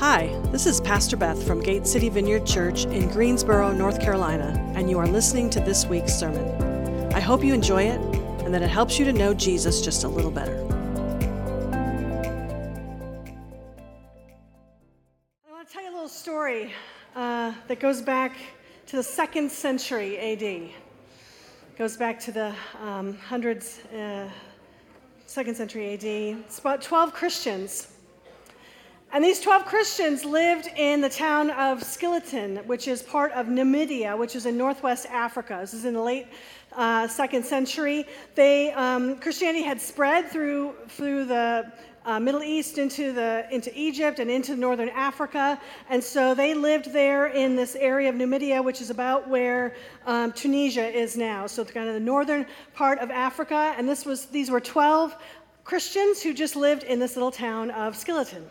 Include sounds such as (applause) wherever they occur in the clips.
Hi, this is Pastor Beth from Gate City Vineyard Church in Greensboro, North Carolina, and you are listening to this week's sermon. I hope you enjoy it and that it helps you to know Jesus just a little better. I want to tell you a little story uh, that goes back to the second century AD. It goes back to the um, hundreds, uh, second century AD. It's about 12 Christians and these 12 Christians lived in the town of Scillitan, which is part of Numidia, which is in northwest Africa. This is in the late uh, second century. They, um, Christianity had spread through, through the uh, Middle East into, the, into Egypt and into northern Africa. And so they lived there in this area of Numidia, which is about where um, Tunisia is now. So it's kind of the northern part of Africa. And this was, these were 12 Christians who just lived in this little town of Scillitan.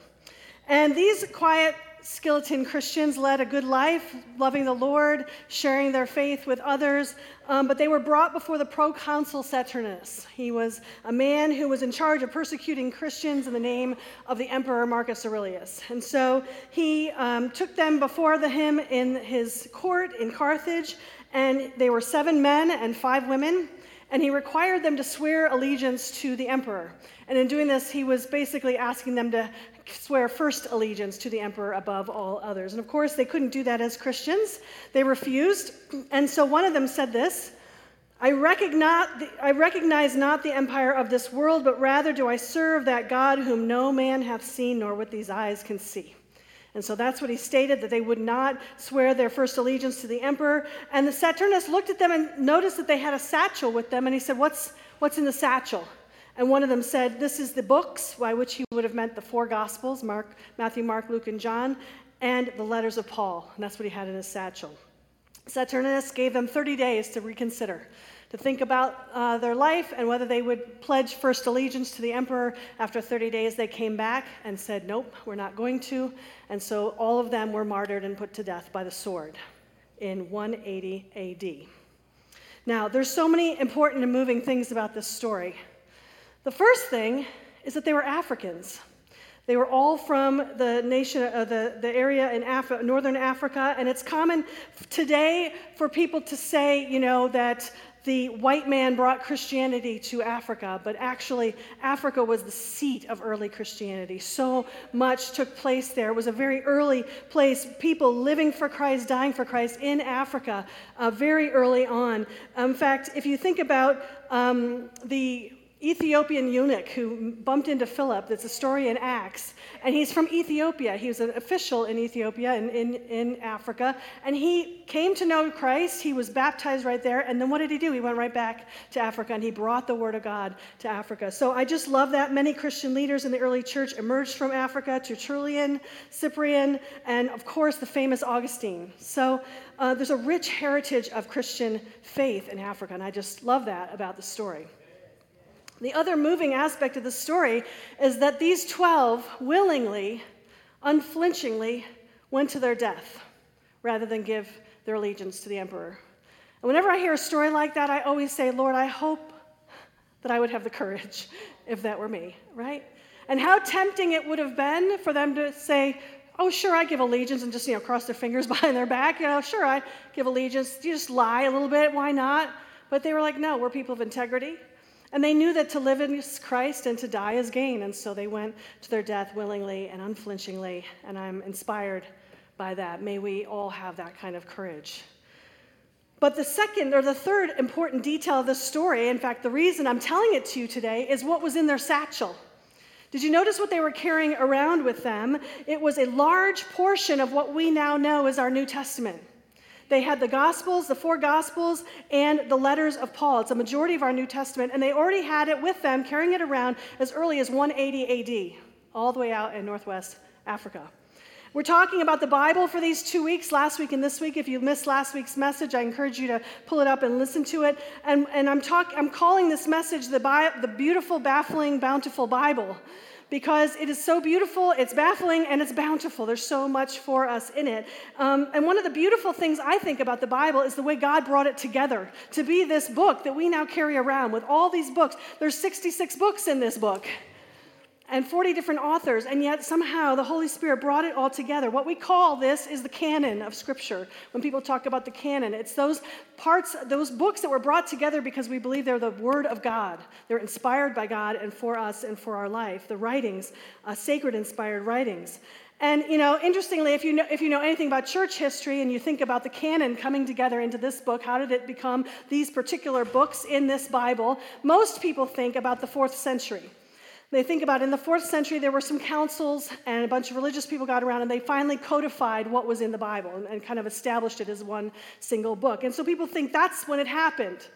And these quiet Scillitan Christians led a good life, loving the Lord, sharing their faith with others. Um, but they were brought before the proconsul Saturninus. He was a man who was in charge of persecuting Christians in the name of the emperor Marcus Aurelius. And so he um, took them before the, him in his court in Carthage, and they were seven men and five women. And he required them to swear allegiance to the emperor. And in doing this, he was basically asking them to swear first allegiance to the emperor above all others. And of course, they couldn't do that as Christians. They refused. And so one of them said this I recognize, I recognize not the empire of this world, but rather do I serve that God whom no man hath seen nor with these eyes can see. And so that's what he stated that they would not swear their first allegiance to the emperor. And the Saturninus looked at them and noticed that they had a satchel with them. And he said, What's, what's in the satchel? And one of them said, This is the books, by which he would have meant the four Gospels Mark, Matthew, Mark, Luke, and John, and the letters of Paul. And that's what he had in his satchel. Saturninus gave them 30 days to reconsider, to think about uh, their life and whether they would pledge first allegiance to the emperor. After 30 days, they came back and said, Nope, we're not going to. And so all of them were martyred and put to death by the sword in 180 AD. Now, there's so many important and moving things about this story. The first thing is that they were Africans. They were all from the nation, uh, the, the area in Af- northern Africa, and it's common today for people to say, you know, that the white man brought Christianity to Africa, but actually, Africa was the seat of early Christianity. So much took place there. It was a very early place. People living for Christ, dying for Christ in Africa uh, very early on. in fact, if you think about um, the Ethiopian eunuch who bumped into Philip. That's a story in Acts. And he's from Ethiopia. He was an official in Ethiopia and in, in Africa. And he came to know Christ. He was baptized right there. And then what did he do? He went right back to Africa and he brought the word of God to Africa. So I just love that. Many Christian leaders in the early church emerged from Africa Tertullian, Cyprian, and of course the famous Augustine. So uh, there's a rich heritage of Christian faith in Africa. And I just love that about the story. The other moving aspect of the story is that these 12 willingly, unflinchingly went to their death rather than give their allegiance to the emperor. And whenever I hear a story like that, I always say, Lord, I hope that I would have the courage (laughs) if that were me, right? And how tempting it would have been for them to say, Oh, sure, I give allegiance and just, you know, cross their fingers (laughs) behind their back. You know, sure, I give allegiance. You just lie a little bit. Why not? But they were like, no, we're people of integrity. And they knew that to live is Christ and to die is gain. And so they went to their death willingly and unflinchingly. And I'm inspired by that. May we all have that kind of courage. But the second or the third important detail of this story, in fact, the reason I'm telling it to you today, is what was in their satchel. Did you notice what they were carrying around with them? It was a large portion of what we now know as our New Testament. They had the Gospels, the four Gospels, and the letters of Paul. It's a majority of our New Testament, and they already had it with them, carrying it around as early as 180 AD, all the way out in Northwest Africa. We're talking about the Bible for these two weeks, last week and this week. If you missed last week's message, I encourage you to pull it up and listen to it. And, and I'm, talk, I'm calling this message the, Bi- the beautiful, baffling, bountiful Bible because it is so beautiful, it's baffling, and it's bountiful. There's so much for us in it. Um, and one of the beautiful things I think about the Bible is the way God brought it together to be this book that we now carry around with all these books. There's 66 books in this book. And 40 different authors, and yet somehow the Holy Spirit brought it all together. What we call this is the canon of Scripture. When people talk about the canon, it's those parts, those books that were brought together because we believe they're the Word of God. They're inspired by God and for us and for our life. The writings, uh, sacred inspired writings. And you know, interestingly, if you know, if you know anything about church history and you think about the canon coming together into this book, how did it become these particular books in this Bible? Most people think about the fourth century. They think about it. in the fourth century, there were some councils and a bunch of religious people got around and they finally codified what was in the Bible and, and kind of established it as one single book. And so people think that's when it happened.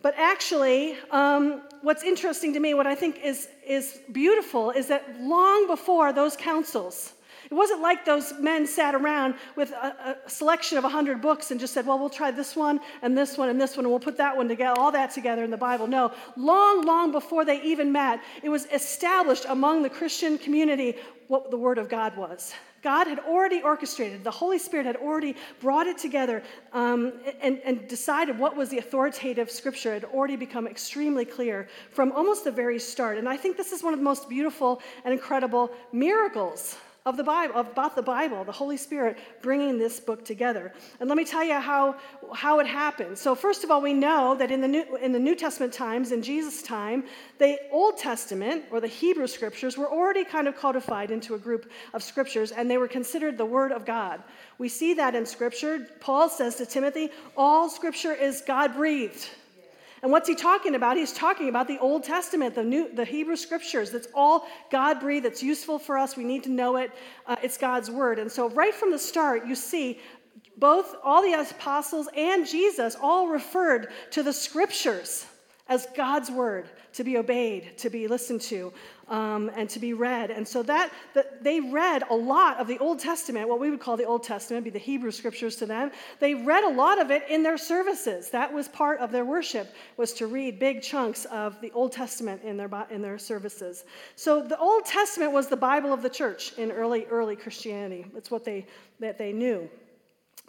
But actually, um, what's interesting to me, what I think is, is beautiful, is that long before those councils, it wasn't like those men sat around with a, a selection of 100 books and just said, well, we'll try this one and this one and this one, and we'll put that one together, all that together in the Bible. No, long, long before they even met, it was established among the Christian community what the Word of God was. God had already orchestrated, the Holy Spirit had already brought it together um, and, and, decided what was the authoritative scripture. It had already become extremely clear from almost the very start. And I think this is one of the most beautiful and incredible miracles of the Bible, about the Bible, the Holy Spirit bringing this book together. And let me tell you how, how it happened. So, first of all, we know that in the, New, in the New Testament times, in Jesus' time, the Old Testament, or the Hebrew scriptures, were already kind of codified into a group of scriptures, and they were considered the Word of God. We see that in Scripture. Paul says to Timothy, All scripture is God breathed. And what's he talking about? He's talking about the Old Testament, the new, the Hebrew Scriptures. That's all God breathed. It's useful for us. We need to know it. Uh, it's God's word. And so, right from the start, you see both all the apostles and Jesus all referred to the Scriptures as God's word to be obeyed, to be listened to, um, and to be read. And so that, that they read a lot of the Old Testament, what we would call the Old Testament, be the Hebrew scriptures to them. They read a lot of it in their services. That was part of their worship, was to read big chunks of the Old Testament in their, in their services. So the Old Testament was the Bible of the church in early, early Christianity. That's what they, that they knew.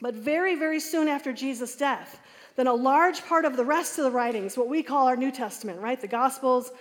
But very, very soon after Jesus' death, then a large part of the rest of the writings, what we call our New Testament, right? The Gospels,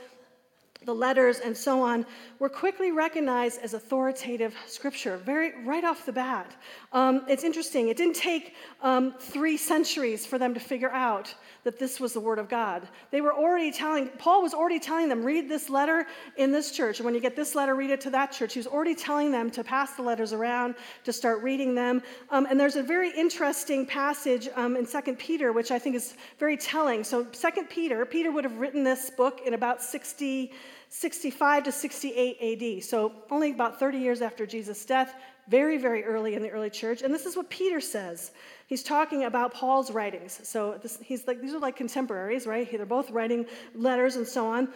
the letters, and so on, were quickly recognized as authoritative scripture, very right off the bat. Um, it's interesting. It didn't take um, three centuries for them to figure out that this was the word of God. They were already telling, Paul was already telling them, read this letter in this church. And when you get this letter, read it to that church. He was already telling them to pass the letters around, to start reading them. Um, and there's a very interesting passage um, in 2 Peter, which I think is very telling. So, 2 Peter, Peter would have written this book in about 60. 65 to 68 AD, so only about 30 years after Jesus' death, very, very early in the early church. And this is what Peter says. He's talking about Paul's writings. So this, he's like, these are like contemporaries, right? They're both writing letters and so on.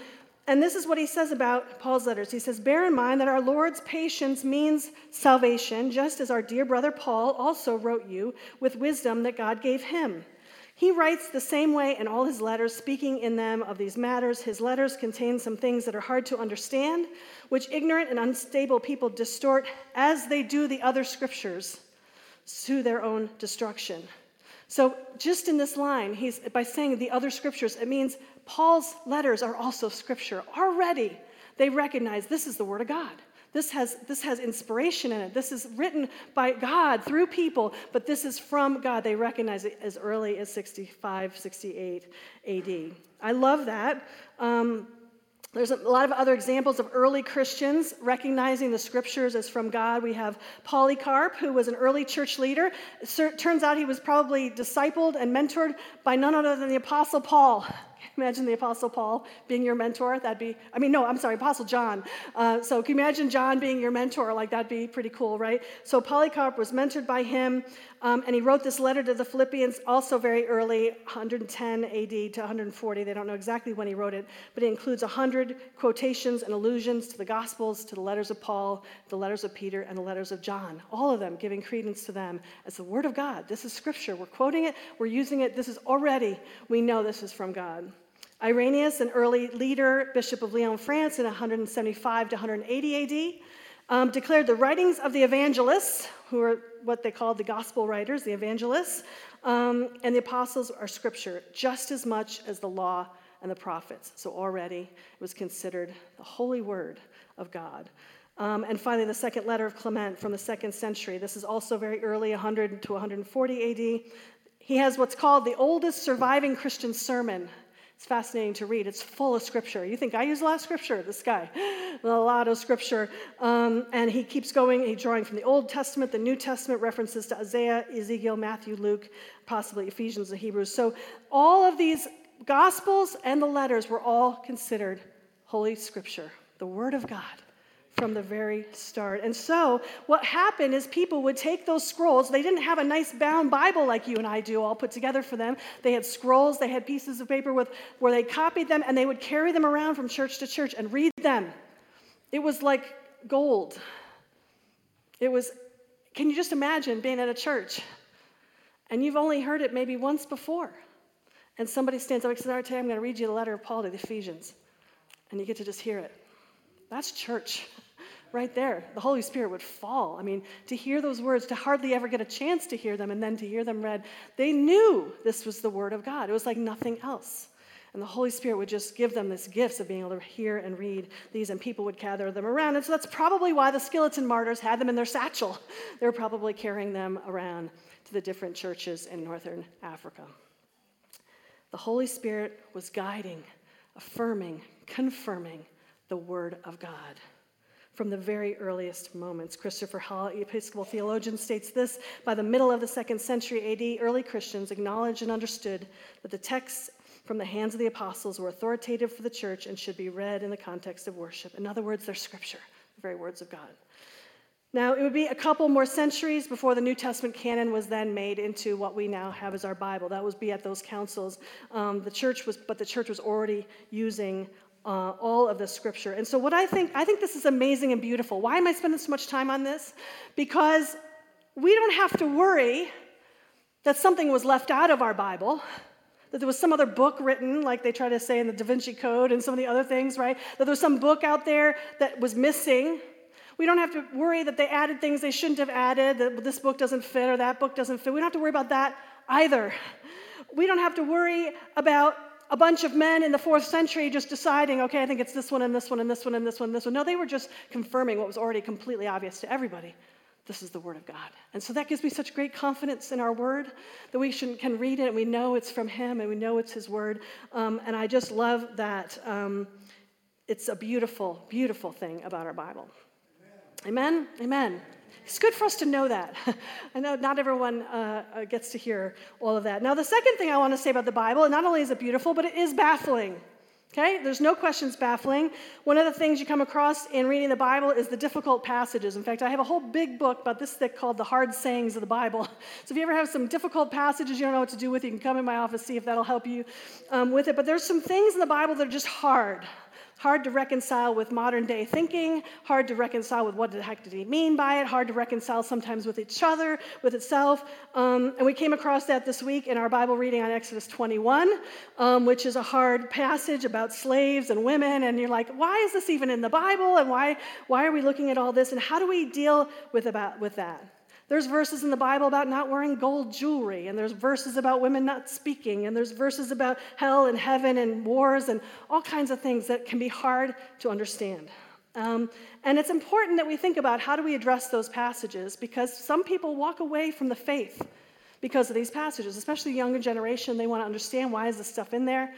And this is what he says about Paul's letters. He says, Bear in mind that our Lord's patience means salvation, just as our dear brother Paul also wrote you with wisdom that God gave him. He writes the same way in all his letters, speaking in them of these matters. His letters contain some things that are hard to understand, which ignorant and unstable people distort as they do the other scriptures to their own destruction. So, just in this line, he's by saying the other scriptures, it means Paul's letters are also scripture. Already, they recognize this is the word of God. This has, this has inspiration in it. This is written by God through people, but this is from God. They recognize it as early as 65, 68 AD. I love that. Um, there's a lot of other examples of early Christians recognizing the scriptures as from God. We have Polycarp, who was an early church leader. It turns out he was probably discipled and mentored by none other than the Apostle Paul. (laughs) Imagine the Apostle Paul being your mentor. That'd be, I mean, no, I'm sorry, Apostle John. Uh, so can you imagine John being your mentor? Like, that'd be pretty cool, right? So Polycarp was mentored by him, um, and he wrote this letter to the Philippians also very early, 110 AD to 140. They don't know exactly when he wrote it, but it includes 100 quotations and allusions to the Gospels, to the letters of Paul, the letters of Peter, and the letters of John. All of them giving credence to them as the Word of God. This is Scripture. We're quoting it, we're using it. This is already, we know this is from God. Irenaeus, an early leader, Bishop of Lyon, France, in 175 to 180 AD, um, declared the writings of the evangelists, who are what they called the gospel writers, the evangelists, um, and the apostles are scripture, just as much as the law and the prophets. So already it was considered the holy word of God. Um, and finally, the second letter of Clement from the second century. This is also very early, 100 to 140 AD. He has what's called the oldest surviving Christian sermon. It's fascinating to read. It's full of scripture. You think I use a lot of scripture? This guy, (laughs) a lot of scripture. Um, and he keeps going. He's drawing from the Old Testament, the New Testament, references to Isaiah, Ezekiel, Matthew, Luke, possibly Ephesians and Hebrews. So all of these gospels and the letters were all considered holy scripture, the Word of God from the very start. And so, what happened is people would take those scrolls. They didn't have a nice bound Bible like you and I do, all put together for them. They had scrolls, they had pieces of paper with, where they copied them, and they would carry them around from church to church and read them. It was like gold. It was, can you just imagine being at a church and you've only heard it maybe once before? And somebody stands up and says, All right, today I'm going to read you the letter of Paul to the Ephesians. And you get to just hear it. That's church right there. The Holy Spirit would fall. I mean, to hear those words, to hardly ever get a chance to hear them, and then to hear them read, they knew this was the Word of God. It was like nothing else. And the Holy Spirit would just give them this gifts of being able to hear and read these, and people would gather them around. And so that's probably why the Scillitan martyrs had them in their satchel. (laughs) They were probably carrying them around to the different churches in northern Africa. The Holy Spirit was guiding, affirming, confirming the Word of God from the very earliest moments. Christopher Hall, Episcopal theologian, states this By the middle of the second century AD, early Christians acknowledged and understood that the texts from the hands of the apostles were authoritative for the church and should be read in the context of worship. In other words, they're scripture, the very words of God. Now, it would be a couple more centuries before the New Testament canon was then made into what we now have as our Bible. That would be at those councils. Um, the church was, but the church was already using uh, all of the scripture. And so, what I think, I think this is amazing and beautiful. Why am I spending so much time on this? Because we don't have to worry that something was left out of our Bible, that there was some other book written, like they try to say in the Da Vinci Code and some of the other things, right? That there was some book out there that was missing. We don't have to worry that they added things they shouldn't have added, that this book doesn't fit or that book doesn't fit. We don't have to worry about that either. We don't have to worry about a bunch of men in the fourth century just deciding, okay, I think it's this one and this one and this one and this one and this one. No, they were just confirming what was already completely obvious to everybody. This is the Word of God. And so that gives me such great confidence in our Word that we can read it and we know it's from Him and we know it's His Word. Um, and I just love that um, it's a beautiful, beautiful thing about our Bible. Amen? Amen. It's good for us to know that. (laughs) I know not everyone uh, uh, gets to hear all of that. Now, the second thing I want to say about the Bible, not only is it beautiful, but it is baffling. Okay? There's no questions baffling. One of the things you come across in reading the Bible is the difficult passages. In fact, I have a whole big book about this thick called The Hard Sayings of the Bible. (laughs) So if you ever have some difficult passages you don't know what to do with, you can come in my office, see if that'll help you um, with it. But there's some things in the Bible that are just hard hard to reconcile with modern day thinking, hard to reconcile with what the heck did he mean by it, hard to reconcile sometimes with each other, with itself. Um, and we came across that this week in our Bible reading on Exodus 21, um, which is a hard passage about slaves and women. And you're like, why is this even in the Bible? And why, why are we looking at all this? And how do we deal with, about, with that? There's verses in the Bible about not wearing gold jewelry, and there's verses about women not speaking, and there's verses about hell and heaven and wars and all kinds of things that can be hard to understand. Um, and it's important that we think about how do we address those passages because some people walk away from the faith because of these passages, especially the younger generation. They want to understand why is this stuff in there.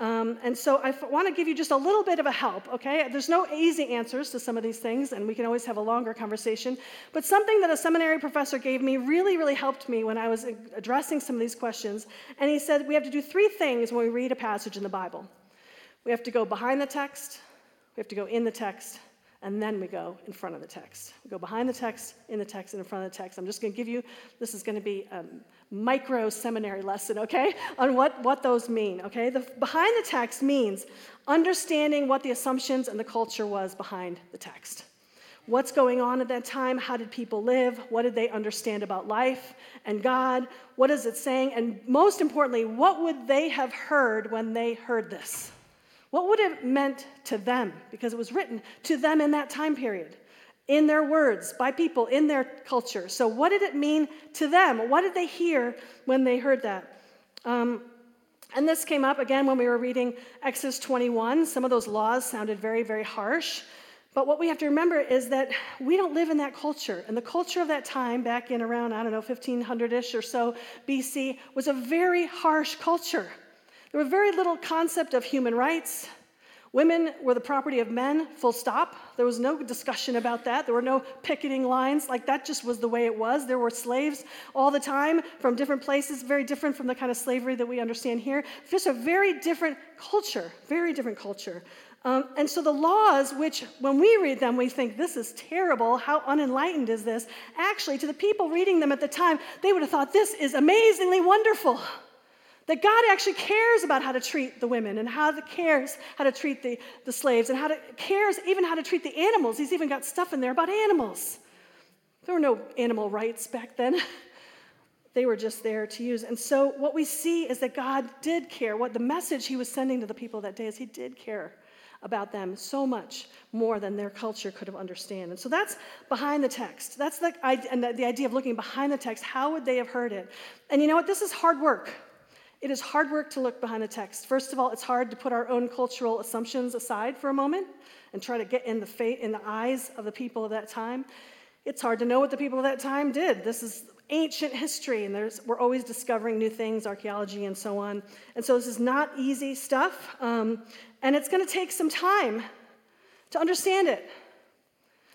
Um, and so I f- want to give you just a little bit of a help, okay? There's no easy answers to some of these things, and we can always have a longer conversation. But something that a seminary professor gave me really, really helped me when I was addressing some of these questions. And he said we have to do three things when we read a passage in the Bible we have to go behind the text, we have to go in the text, and then we go in front of the text. We go behind the text, in the text, and in front of the text. I'm just going to give you, this is going to be a micro seminary lesson, okay, (laughs) on what, what those mean, okay? The, behind the text means understanding what the assumptions and the culture was behind the text. What's going on at that time? How did people live? What did they understand about life and God? What is it saying? And most importantly, what would they have heard when they heard this? What would it meant to them? Because it was written to them in that time period in their words, by people, in their culture. So, what did it mean to them? What did they hear when they heard that? Um, and this came up again when we were reading Exodus 21. Some of those laws sounded very, very harsh. But what we have to remember is that we don't live in that culture. And the culture of that time, back in around, I don't know, 1500 ish or so BC, was a very harsh culture. There was very little concept of human rights. Women were the property of men, full stop. There was no discussion about that. There were no picketing lines. Like that just was the way it was. There were slaves all the time from different places, very different from the kind of slavery that we understand here. Just a very different culture, very different culture. Um, and so the laws, which when we read them, we think, this is terrible, how unenlightened is this? Actually, to the people reading them at the time, they would have thought, this is amazingly wonderful. That God actually cares about how to treat the women and how to cares how to treat the, the slaves and how to cares even how to treat the animals. He's even got stuff in there about animals. There were no animal rights back then. (laughs) they were just there to use. And so what we see is that God did care. What the message he was sending to the people that day is he did care about them so much more than their culture could have understood. And so that's behind the text. That's the, and the idea of looking behind the text. How would they have heard it? And you know what? This is hard work. It is hard work to look behind the text. First of all, it's hard to put our own cultural assumptions aside for a moment and try to get in the fate in the eyes of the people of that time. It's hard to know what the people of that time did. This is ancient history, and we're always discovering new things, archaeology, and so on. And so this is not easy stuff. Um, and it's going to take some time to understand it.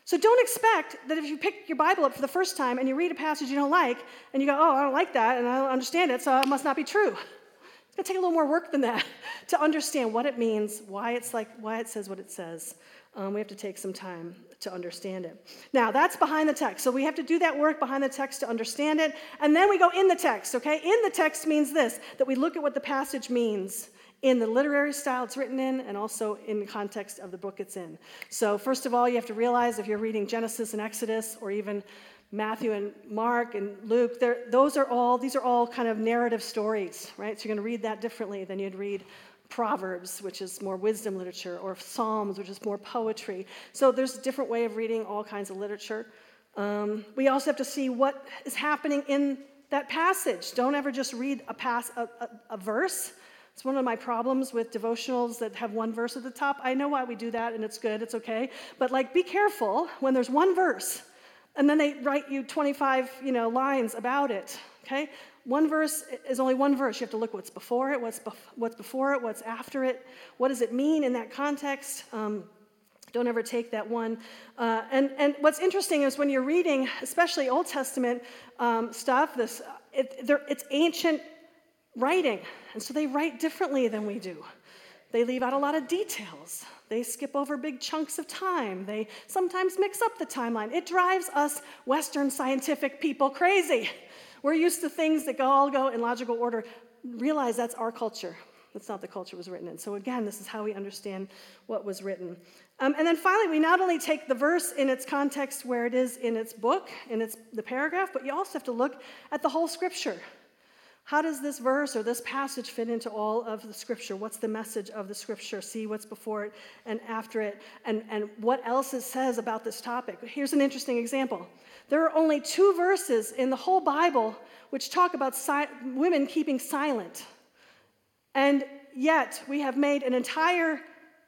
So don't expect that if you pick your Bible up for the first time and you read a passage you don't like, and you go, oh, I don't like that, and I don't understand it, so it must not be true. It's going to take a little more work than that (laughs) to understand what it means, why it's like, why it says what it says. Um, we have to take some time to understand it. Now, that's behind the text. So we have to do that work behind the text to understand it. And then we go in the text, okay? In the text means this that we look at what the passage means in the literary style it's written in and also in the context of the book it's in. So, first of all, you have to realize if you're reading Genesis and Exodus or even Matthew and Mark and Luke, those are all, these are all kind of narrative stories, right? So, you're going to read that differently than you'd read Proverbs, which is more wisdom literature, or Psalms, which is more poetry. So, there's a different way of reading all kinds of literature. Um, we also have to see what is happening in that passage. Don't ever just read a, pass, a, a, a verse it's one of my problems with devotionals that have one verse at the top. I know why we do that and it's good, it's okay. But like be careful when there's one verse and then they write you 25, you know, lines about it, okay? One verse is only one verse. You have to look what's before it, what's, bef- what's before it, what's after it. What does it mean in that context? Um, don't ever take that one. Uh, and, and what's interesting is when you're reading, especially Old Testament um, stuff, this, it, it's ancient writing. And so they write differently than we do. They leave out a lot of details. They skip over big chunks of time. They sometimes mix up the timeline. It drives us Western scientific people crazy. We're used to things that all go in logical order. Realize that's our culture. That's not the culture was written in. So, again, this is how we understand what was written. Um, and then finally, we not only take the verse in its context where it is in its book, in its, the paragraph, but you also have to look at the whole scripture. How does this verse or this passage fit into all of the scripture? What's the message of the scripture? See what's before it and after it, and, and what else it says about this topic. Here's an interesting example. There are only two verses in the whole Bible which talk about si- women keeping silent. And yet, we have made an entire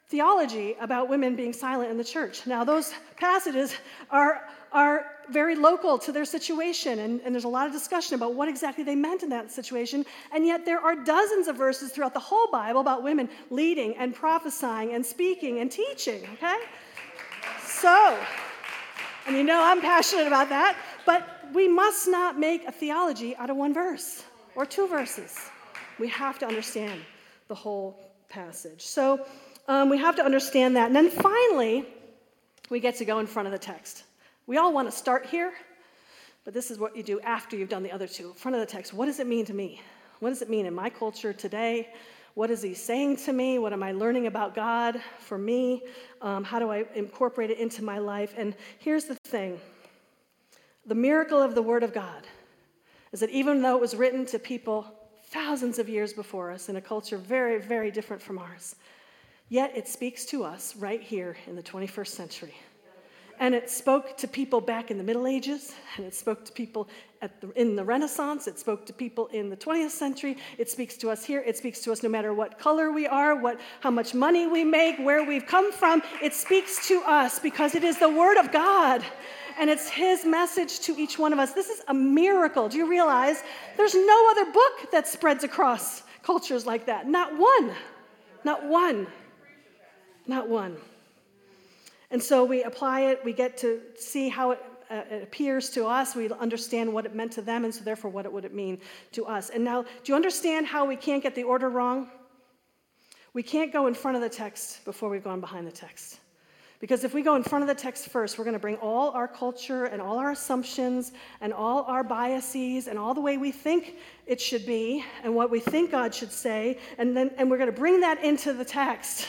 theology about women being silent in the church. Now, those passages are, are very local to their situation, and, and there's a lot of discussion about what exactly they meant in that situation. And yet, there are dozens of verses throughout the whole Bible about women leading and prophesying and speaking and teaching, okay? So, and you know I'm passionate about that, but we must not make a theology out of one verse or two verses. We have to understand the whole passage. So, um, we have to understand that. And then finally, we get to go in front of the text. We all want to start here, but this is what you do after you've done the other two. Front of the text, what does it mean to me? What does it mean in my culture today? What is he saying to me? What am I learning about God for me? Um, how do I incorporate it into my life? And here's the thing the miracle of the Word of God is that even though it was written to people thousands of years before us in a culture very, very different from ours, Yet it speaks to us right here in the 21st century. And it spoke to people back in the Middle Ages, and it spoke to people the, in the Renaissance, it spoke to people in the 20th century, it speaks to us here, it speaks to us no matter what color we are, what, how much money we make, where we've come from. It speaks to us because it is the Word of God and it's His message to each one of us. This is a miracle. Do you realize there's no other book that spreads across cultures like that? Not one. Not one. Not one. And so we apply it, we get to see how it, uh, it, appears to us, we understand what it meant to them, and so therefore what it would it mean to us. And now, do you understand how we can't get the order wrong? We can't go in front of the text before we've gone behind the text. Because if we go in front of the text first, we're going to bring all our culture and all our assumptions and all our biases and all the way we think it should be and what we think God should say, and then and we're going to bring that into the text.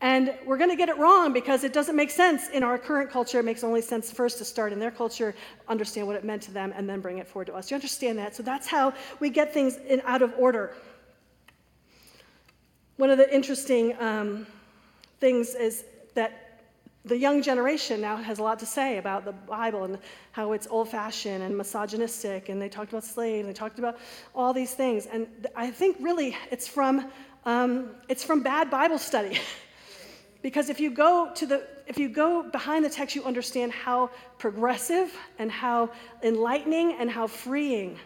And we're going to get it wrong because it doesn't make sense in our current culture. It makes only sense first to start in their culture, understand what it meant to them, and then bring it forward to us. You understand that? So that's how we get things in out of order. One of the interesting um, things is that the young generation now has a lot to say about the Bible and how it's old fashioned and misogynistic, and they talked about slaves, and they talked about all these things. And I think really it's from, um, it's from bad Bible study. (laughs) because if you go to the if you go behind the text you understand how progressive and how enlightening and how freeing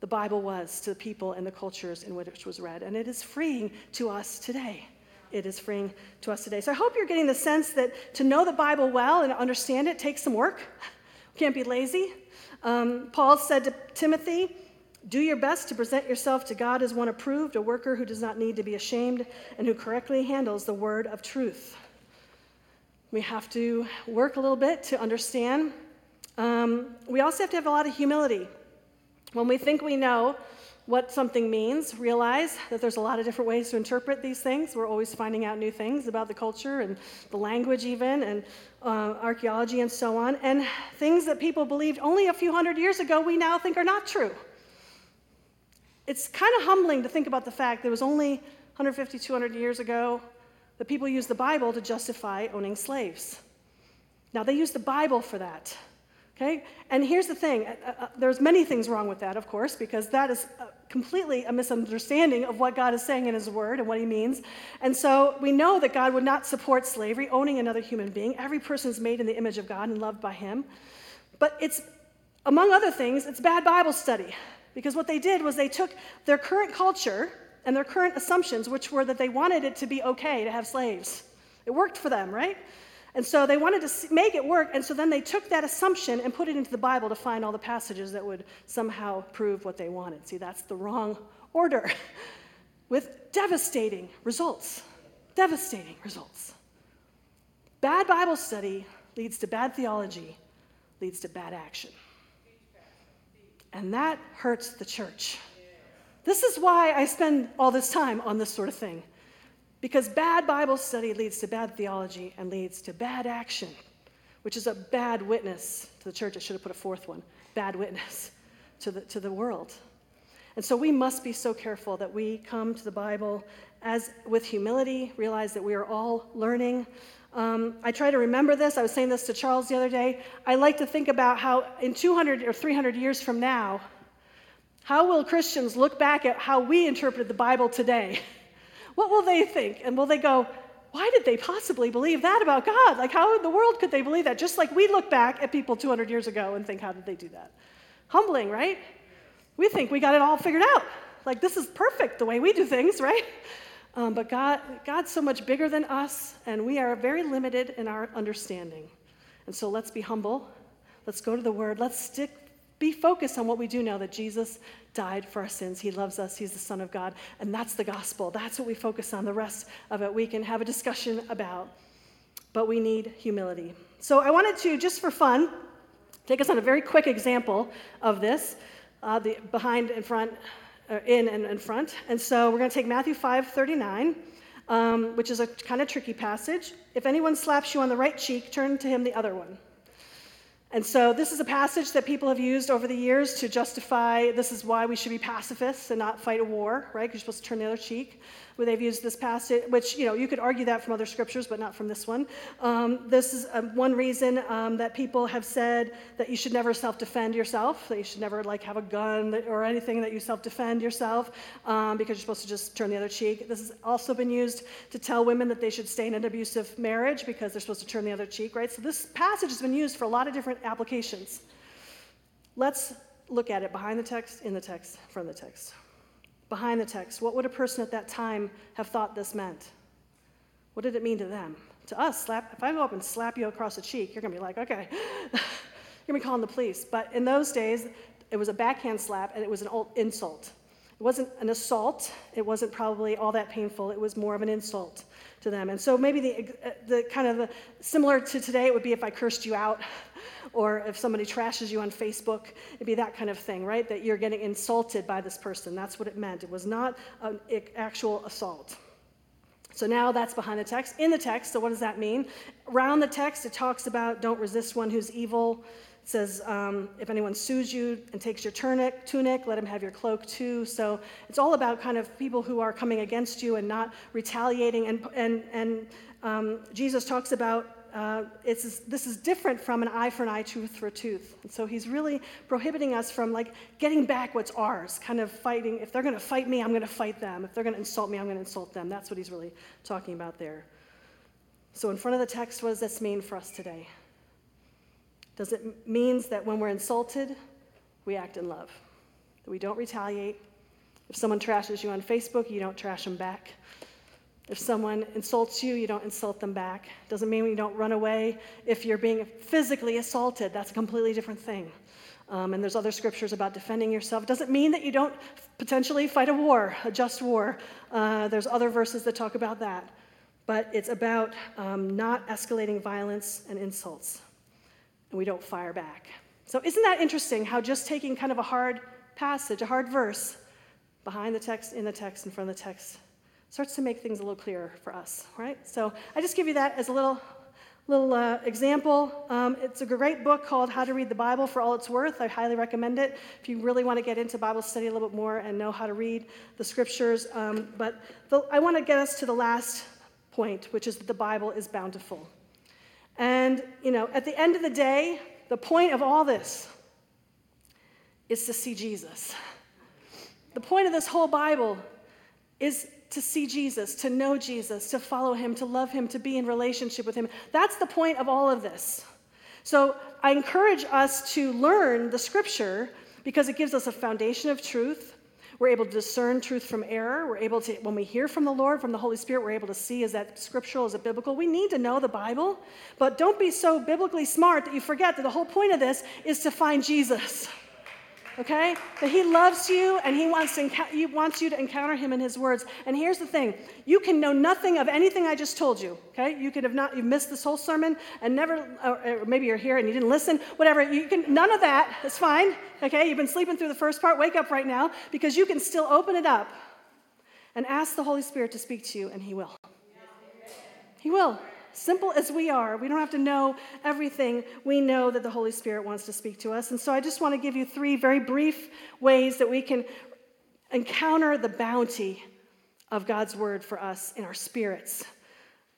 the bible was to the people and the cultures in which it was read and it is freeing to us today it is freeing to us today. So I hope you're getting the sense that to know the Bible well and understand it takes some work. We (laughs) can't be lazy. Um, Paul said to Timothy, do your best to present yourself to God as one approved, a worker who does not need to be ashamed and who correctly handles the word of truth. We have to work a little bit to understand. Um, we also have to have a lot of humility. When we think we know, what something means, realize that there's a lot of different ways to interpret these things. We're always finding out new things about the culture and the language, even, and uh, archaeology and so on. And things that people believed only a few hundred years ago, we now think are not true. It's kind of humbling to think about the fact that it was only 150, 200 years ago that people used the Bible to justify owning slaves. Now, they used the Bible for that. Okay? And here's the thing uh, uh, there's many things wrong with that, of course, because that is uh, completely a misunderstanding of what God is saying in His Word and what He means. And so we know that God would not support slavery, owning another human being. Every person is made in the image of God and loved by Him. But it's, among other things, it's bad Bible study. Because what they did was they took their current culture and their current assumptions, which were that they wanted it to be okay to have slaves. It worked for them, right? And so they wanted to make it work, and so then they took that assumption and put it into the Bible to find all the passages that would somehow prove what they wanted. See, that's the wrong order (laughs) with devastating results. Devastating results. Bad Bible study leads to bad theology, leads to bad action. And that hurts the church. This is why I spend all this time on this sort of thing. Because bad Bible study leads to bad theology and leads to bad action, which is a bad witness to the church. I should have put a fourth one bad witness to the, to the world. And so we must be so careful that we come to the Bible as with humility, realize that we are all learning. Um, I try to remember this. I was saying this to Charles the other day. I like to think about how in 200 or 300 years from now, how will Christians look back at how we interpreted the Bible today? (laughs) What will they think? And will they go, why did they possibly believe that about God? Like, how in the world could they believe that? Just like we look back at people 200 years ago and think, how did they do that? Humbling, right? We think we got it all figured out. Like, this is perfect the way we do things, (laughs) right? Um, but God, God's so much bigger than us, and we are very limited in our understanding. And so let's be humble. Let's go to the Word. Let's stick, be focused on what we do know that Jesus died for our sins. He loves us. He's the Son of God. And that's the gospel. That's what we focus on. The rest of it we can have a discussion about. But we need humility. So I wanted to, just for fun, take us on a very quick example of this uh, the behind and front, in and in front. And so we're going to take Matthew 5 39. Um, which is a kind of tricky passage. If anyone slaps you on the right cheek, turn to him the other one. And so, this is a passage that people have used over the years to justify this is why we should be pacifists and not fight a war, right? Because you're supposed to turn the other cheek where they've used this passage, which, you know, you could argue that from other scriptures, but not from this one. Um, this is um, one reason um, that people have said that you should never self-defend yourself, that you should never, like, have a gun or anything that you self-defend yourself, um, because you're supposed to just turn the other cheek. This has also been used to tell women that they should stay in an abusive marriage because they're supposed to turn the other cheek, right? So this passage has been used for a lot of different applications. Let's look at it behind the text, in the text, from the text behind the text. What would a person at that time have thought this meant? What did it mean to them? To us, slap, if I go up and slap you across the cheek, you're to be like, okay, (laughs) you're to be calling the police. But in those days, it was a backhand slap and it was an insult. It wasn't an assault. It wasn't probably all that painful. It was more of an insult to them. And so maybe the, uh, the kind of the, similar to today, it would be if I cursed you out (laughs) or if somebody trashes you on Facebook, it'd be that kind of thing, right? That you're getting insulted by this person. That's what it meant. It was not an actual assault. So now that's behind the text. In the text, so what does that mean? Around the text, it talks about don't resist one who's evil. Says, um, if anyone sues you and takes your tunic, tunic, let him have your cloak too. So it's all about kind of people who are coming against you and not retaliating. And, and, and um, Jesus talks about uh, it's, this is different from an eye for an eye, tooth for a tooth. And so he's really prohibiting us from like getting back what's ours, kind of fighting. If they're going to fight me, I'm going to fight them. If they're going to insult me, I'm going to insult them. That's what he's really talking about there. So in front of the text, what does this mean for us today? Does it means that when we're insulted, we act in love, that we don't retaliate. If someone trashes you on Facebook, you don't trash them back. If someone insults you, you don't insult them back. Doesn't mean you don't run away. If you're being physically assaulted, that's a completely different thing. Um, and there's other scriptures about defending yourself. Doesn't mean that you don't potentially fight a war, a just war. Uh, there's other verses that talk about that. But it's about um, not escalating violence and insults. And we don't fire back. So, isn't that interesting how just taking kind of a hard passage, a hard verse, behind the text, in the text, in front of the text, starts to make things a little clearer for us, right? So I just give you that as a little little uh, example. Um, it's a great book called How to Read the Bible for All It's Worth. I highly recommend it if you really want to get into Bible study a little bit more and know how to read the scriptures. Um, but the, I want to get us to the last point, which is that the Bible is bountiful. And, you know, at the end of the day, the point of all this is to see Jesus. The point of this whole Bible is to see Jesus, to know Jesus, to follow him, to love him, to be in relationship with him. That's the point of all of this. So I encourage us to learn the scripture because it gives us a foundation of truth. We're able to discern truth from error. We're able to, when we hear from the Lord, from the Holy Spirit, we're able to see is that scriptural, is it biblical? We need to know the Bible, but don't be so biblically smart that you forget that the whole point of this is to find Jesus okay? That he loves you and he wants, to, he wants you to encounter him in his words. And here's the thing you can know nothing of anything I just told you, okay? You could have not, you've missed this whole sermon and never, or maybe you're here and you didn't listen, whatever. You can, none of that, it's fine, okay? You've been sleeping through the first part, wake up right now because you can still open it up and ask the Holy Spirit to speak to you and he will. He will. Simple as we are, we don't have to know everything. We know that the Holy Spirit wants to speak to us. And so I just want to give you three very brief ways that we can encounter the bounty of God's word for us in our spirits.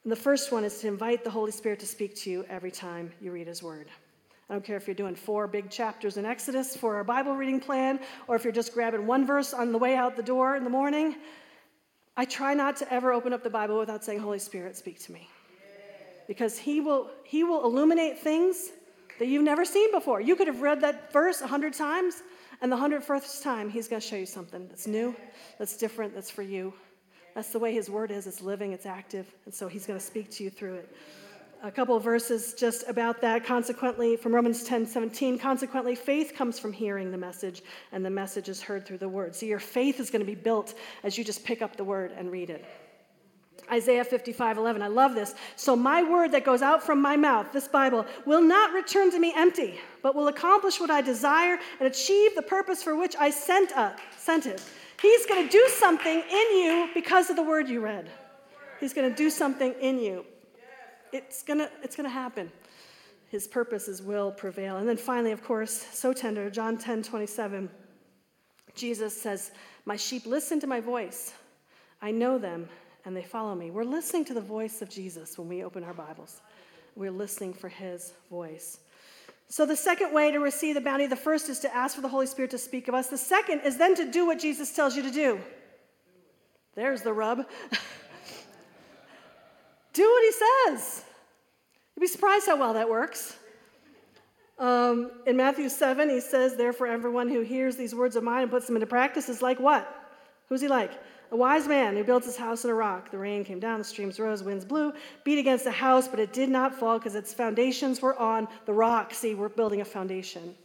And the first one is to invite the Holy Spirit to speak to you every time you read his word. I don't care if you're doing four big chapters in Exodus for our Bible reading plan, or if you're just grabbing one verse on the way out the door in the morning. I try not to ever open up the Bible without saying, Holy Spirit, speak to me because he will, he will illuminate things that you've never seen before. You could have read that verse a hundred times, and the hundred first time, he's going to show you something that's new, that's different, that's for you. That's the way his word is. It's living, it's active, and so he's going to speak to you through it. A couple of verses just about that. Consequently, from Romans 10 17, consequently, faith comes from hearing the message, and the message is heard through the word. So your faith is going to be built as you just pick up the word and read it. Isaiah 55 11. I love this. So, my word that goes out from my mouth, this Bible, will not return to me empty, but will accomplish what I desire and achieve the purpose for which I sent, uh, sent it. He's going to do something in you because of the word you read. He's going to do something in you. It's going to, it's going to happen. his purposes will prevail. And then finally, of course, so tender, John 10 27, Jesus says, My sheep listen to my voice. I know them and they follow me. We're listening to the voice of Jesus when we open our Bibles. We're listening for his voice. So, the second way to receive the bounty, the first is to ask for the Holy Spirit to speak of us. The second is then to do what Jesus tells you to do. There's the rub. (laughs) do what he says. You'd be surprised how well that works. Um, in Matthew 7, he says, Therefore, everyone who hears these words of mine and puts them into practice is like what? Who's he like? A wise man who built his house on a rock. The rain came down, the streams rose, winds blew, beat against the house, but it did not fall because its foundations were on the rock. See, we're building a foundation.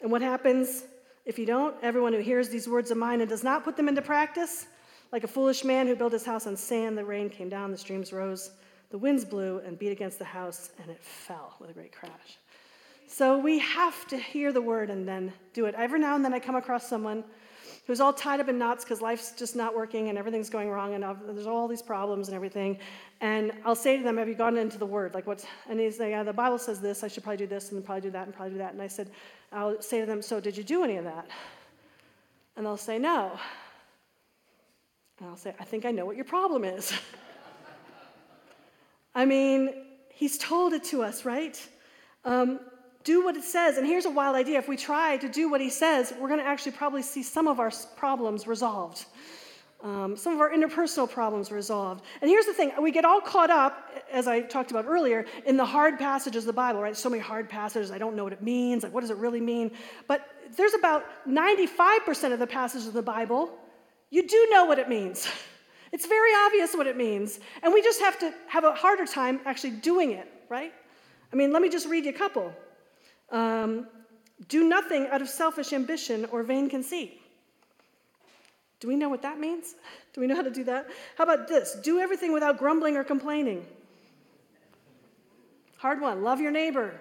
And what happens if you don't? Everyone who hears these words of mine and does not put them into practice, like a foolish man who built his house on sand, the rain came down, the streams rose, the winds blew and beat against the house, and it fell with a great crash. So we have to hear the word and then do it. Every now and then I come across someone who's all tied up in knots because life's just not working and everything's going wrong and there's all these problems and everything. And I'll say to them, Have you gone into the Word? Like, what's, and he's like, yeah, The Bible says this, I should probably do this and probably do that and probably do that. And I said, I'll say to them, So did you do any of that? And they'll say, No. And I'll say, I think I know what your problem is. (laughs) I mean, he's told it to us, right? Um, do what it says. And here's a wild idea if we try to do what he says, we're going to actually probably see some of our problems resolved. Um, some of our interpersonal problems resolved. And here's the thing we get all caught up, as I talked about earlier, in the hard passages of the Bible, right? So many hard passages, I don't know what it means, like what does it really mean? But there's about 95% of the passages of the Bible, you do know what it means. (laughs) It's very obvious what it means. And we just have to have a harder time actually doing it, right? I mean, let me just read you a couple. Um, do nothing out of selfish ambition or vain conceit. Do we know what that means? (laughs) Do we know how to do that? How about this? Do everything without grumbling or complaining. Hard one. Love your neighbor.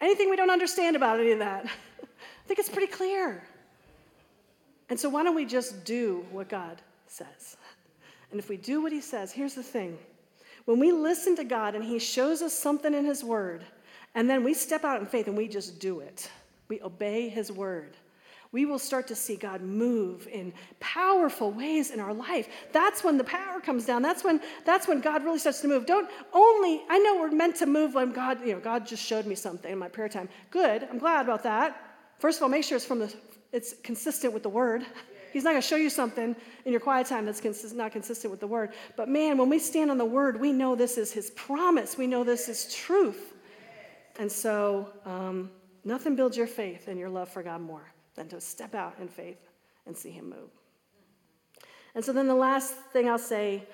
Anything we don't understand about any of that? (laughs) I think it's pretty clear. And so, why don't we just do what God says? And if we do what He says, here's the thing when we listen to God and He shows us something in His Word, and then we step out in faith and we just do it. We obey his word. We will start to see God move in powerful ways in our life. That's when the power comes down. That's when that's when God really starts to move. Don't only I know we're meant to move when God, you know, God just showed me something in my prayer time. Good. I'm glad about that. First of all, make sure it's from the it's consistent with the word. He's not going to show you something in your quiet time that's cons- not consistent with the word. But man, when we stand on the word, we know this is his promise. We know this is truth. And so, um, nothing builds your faith and your love for God more than to step out in faith and see Him move. And so, then the last thing I'll say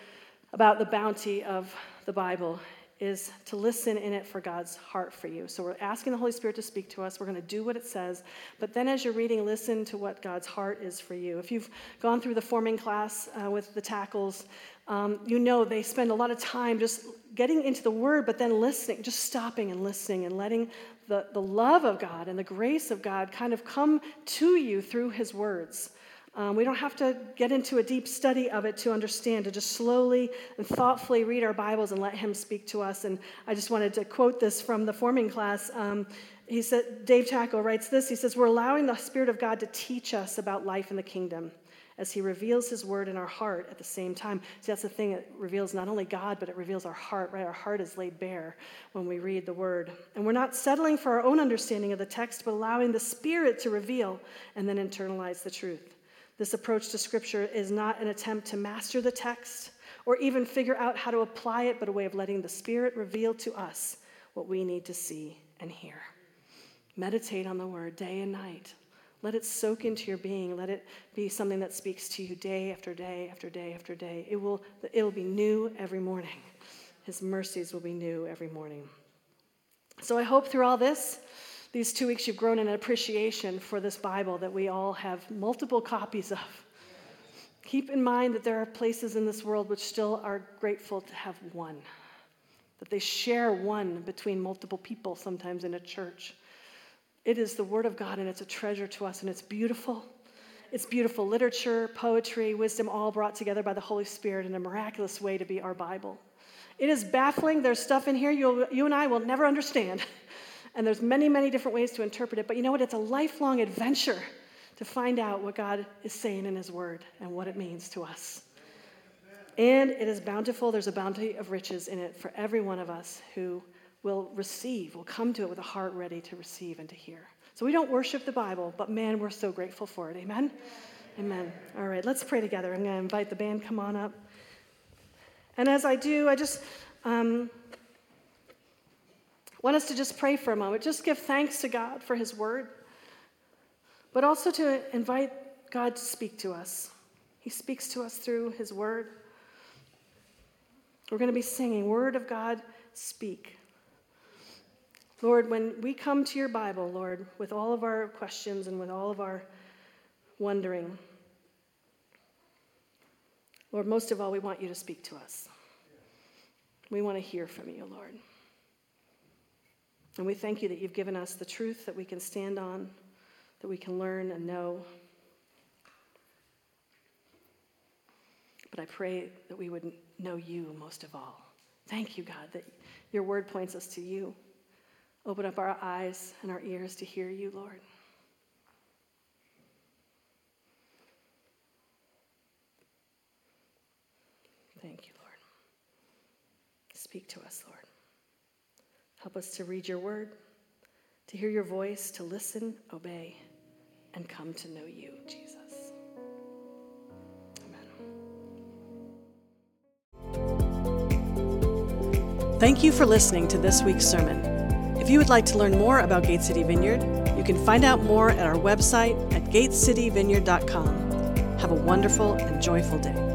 about the bounty of the Bible is to listen in it for God's heart for you. So we're asking the Holy Spirit to speak to us. We're going to do what it says. But then as you're reading, listen to what God's heart is for you. If you've gone through the forming class uh, with the tackles, um, you know they spend a lot of time just getting into the Word, but then listening, just stopping and listening and letting the, the love of God and the grace of God kind of come to you through His words. Um, we don't have to get into a deep study of it to understand, to just slowly and thoughtfully read our Bibles and let Him speak to us. And I just wanted to quote this from the forming class. Um, he said, Dave Tackle writes this. He says, We're allowing the Spirit of God to teach us about life in the kingdom as He reveals His word in our heart at the same time. See, that's the thing. It reveals not only God, but it reveals our heart, right? Our heart is laid bare when we read the word. And we're not settling for our own understanding of the text, but allowing the Spirit to reveal and then internalize the truth. This approach to Scripture is not an attempt to master the text or even figure out how to apply it, but a way of letting the Spirit reveal to us what we need to see and hear. Meditate on the Word day and night. Let it soak into your being. Let it be something that speaks to you day after day after day after day. It will, it will be new every morning. His mercies will be new every morning. So I hope through all this, these two weeks you've grown in appreciation for this Bible that we all have multiple copies of. Keep in mind that there are places in this world which still are grateful to have one, that they share one between multiple people, sometimes in a church. It is the Word of God, and it's a treasure to us, and it's beautiful. It's beautiful literature, poetry, wisdom, all brought together by the Holy Spirit in a miraculous way to be our Bible. It is baffling. There's stuff in here you you and I will never understand. (laughs) and there's many, many different ways to interpret it, but you know what? It's a lifelong adventure to find out what God is saying in His Word and what it means to us. And it is bountiful. There's a bounty of riches in it for every one of us who will receive, will come to it with a heart ready to receive and to hear. So we don't worship the Bible, but man, we're so grateful for it. Amen? Amen. All right, let's pray together. I'm going to invite the band come on up. And as I do, I just um, want us to just pray for a moment. Just give thanks to God for His word, but also to invite God to speak to us. He speaks to us through His word. We're going to be singing, Word of God, speak. Lord, when we come to your Bible, Lord, with all of our questions and with all of our wondering, Lord, most of all, we want you to speak to us. We want to hear from you, Lord. And we thank you that you've given us the truth that we can stand on, that we can learn and know. But I pray that we would know you most of all. Thank you, God, that your word points us to you. Open up our eyes and our ears to hear you, Lord. Thank you, Lord. Speak to us, Lord. Help us to read your word, to hear your voice, to listen, obey, and come to know you, Jesus. Amen. Thank you for listening to this week's sermon. If you would like to learn more about Gate City Vineyard, you can find out more at our website at gatecityvineyard.com. Have a wonderful and joyful day.